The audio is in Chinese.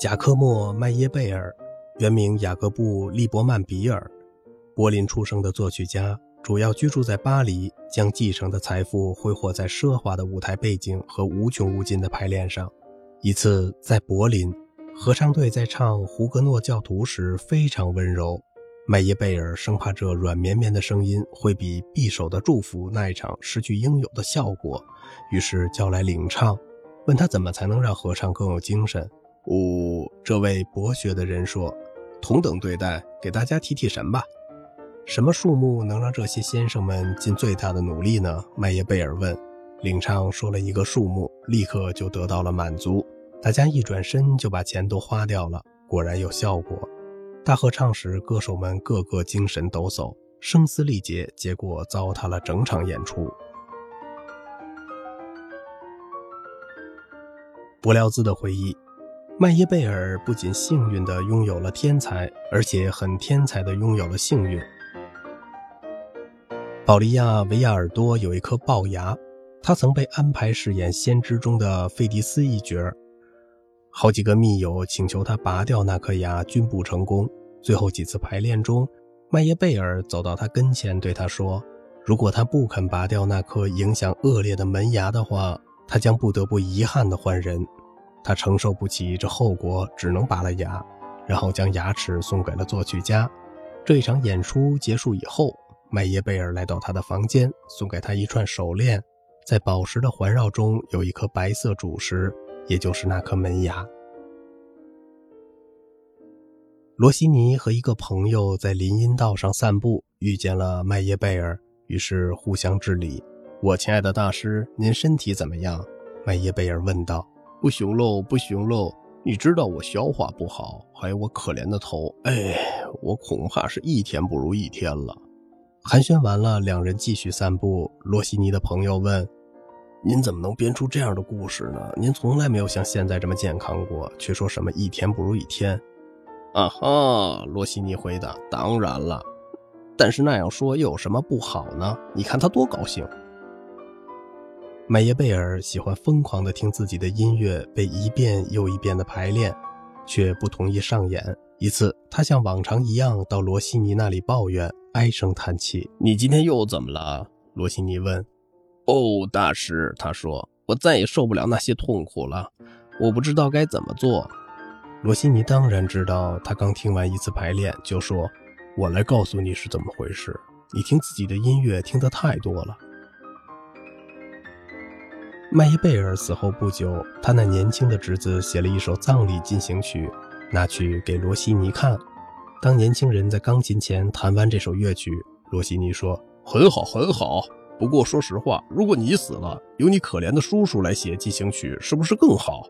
贾科莫·麦耶贝尔，原名雅各布·利伯曼比尔，柏林出生的作曲家，主要居住在巴黎，将继承的财富挥霍在奢华的舞台背景和无穷无尽的排练上。一次在柏林，合唱队在唱胡格诺教徒时非常温柔，麦耶贝尔生怕这软绵绵的声音会比匕首的祝福那一场失去应有的效果，于是叫来领唱，问他怎么才能让合唱更有精神。呜，这位博学的人说：“同等对待，给大家提提神吧。什么数目能让这些先生们尽最大的努力呢？”麦耶贝尔问。领唱说了一个数目，立刻就得到了满足。大家一转身就把钱都花掉了，果然有效果。大合唱时，歌手们个个精神抖擞，声嘶力竭，结果糟蹋了整场演出。柏辽兹的回忆。麦耶贝尔不仅幸运地拥有了天才，而且很天才地拥有了幸运。保利亚·维亚尔多有一颗龅牙，他曾被安排饰演《先知》中的费迪斯一角，好几个密友请求他拔掉那颗牙，均不成功。最后几次排练中，麦耶贝尔走到他跟前，对他说：“如果他不肯拔掉那颗影响恶劣的门牙的话，他将不得不遗憾地换人。”他承受不起这后果，只能拔了牙，然后将牙齿送给了作曲家。这一场演出结束以后，麦耶贝尔来到他的房间，送给他一串手链，在宝石的环绕中有一颗白色主石，也就是那颗门牙。罗西尼和一个朋友在林荫道上散步，遇见了麦耶贝尔，于是互相致礼。我亲爱的大师，您身体怎么样？麦耶贝尔问道。不行喽，不行喽！你知道我消化不好，还有我可怜的头。哎，我恐怕是一天不如一天了。寒暄完了，两人继续散步。罗西尼的朋友问：“您怎么能编出这样的故事呢？您从来没有像现在这么健康过，却说什么一天不如一天。”啊哈，罗西尼回答：“当然了，但是那样说又有什么不好呢？你看他多高兴。”麦耶贝尔喜欢疯狂地听自己的音乐被一遍又一遍地排练，却不同意上演。一次，他像往常一样到罗西尼那里抱怨，唉声叹气：“你今天又怎么了？”罗西尼问。“哦，大师，他说，我再也受不了那些痛苦了，我不知道该怎么做。”罗西尼当然知道，他刚听完一次排练，就说：“我来告诉你是怎么回事。你听自己的音乐听得太多了。”麦耶贝尔死后不久，他那年轻的侄子写了一首葬礼进行曲，拿去给罗西尼看。当年轻人在钢琴前弹完这首乐曲，罗西尼说：“很好，很好。不过说实话，如果你死了，由你可怜的叔叔来写进行曲，是不是更好？”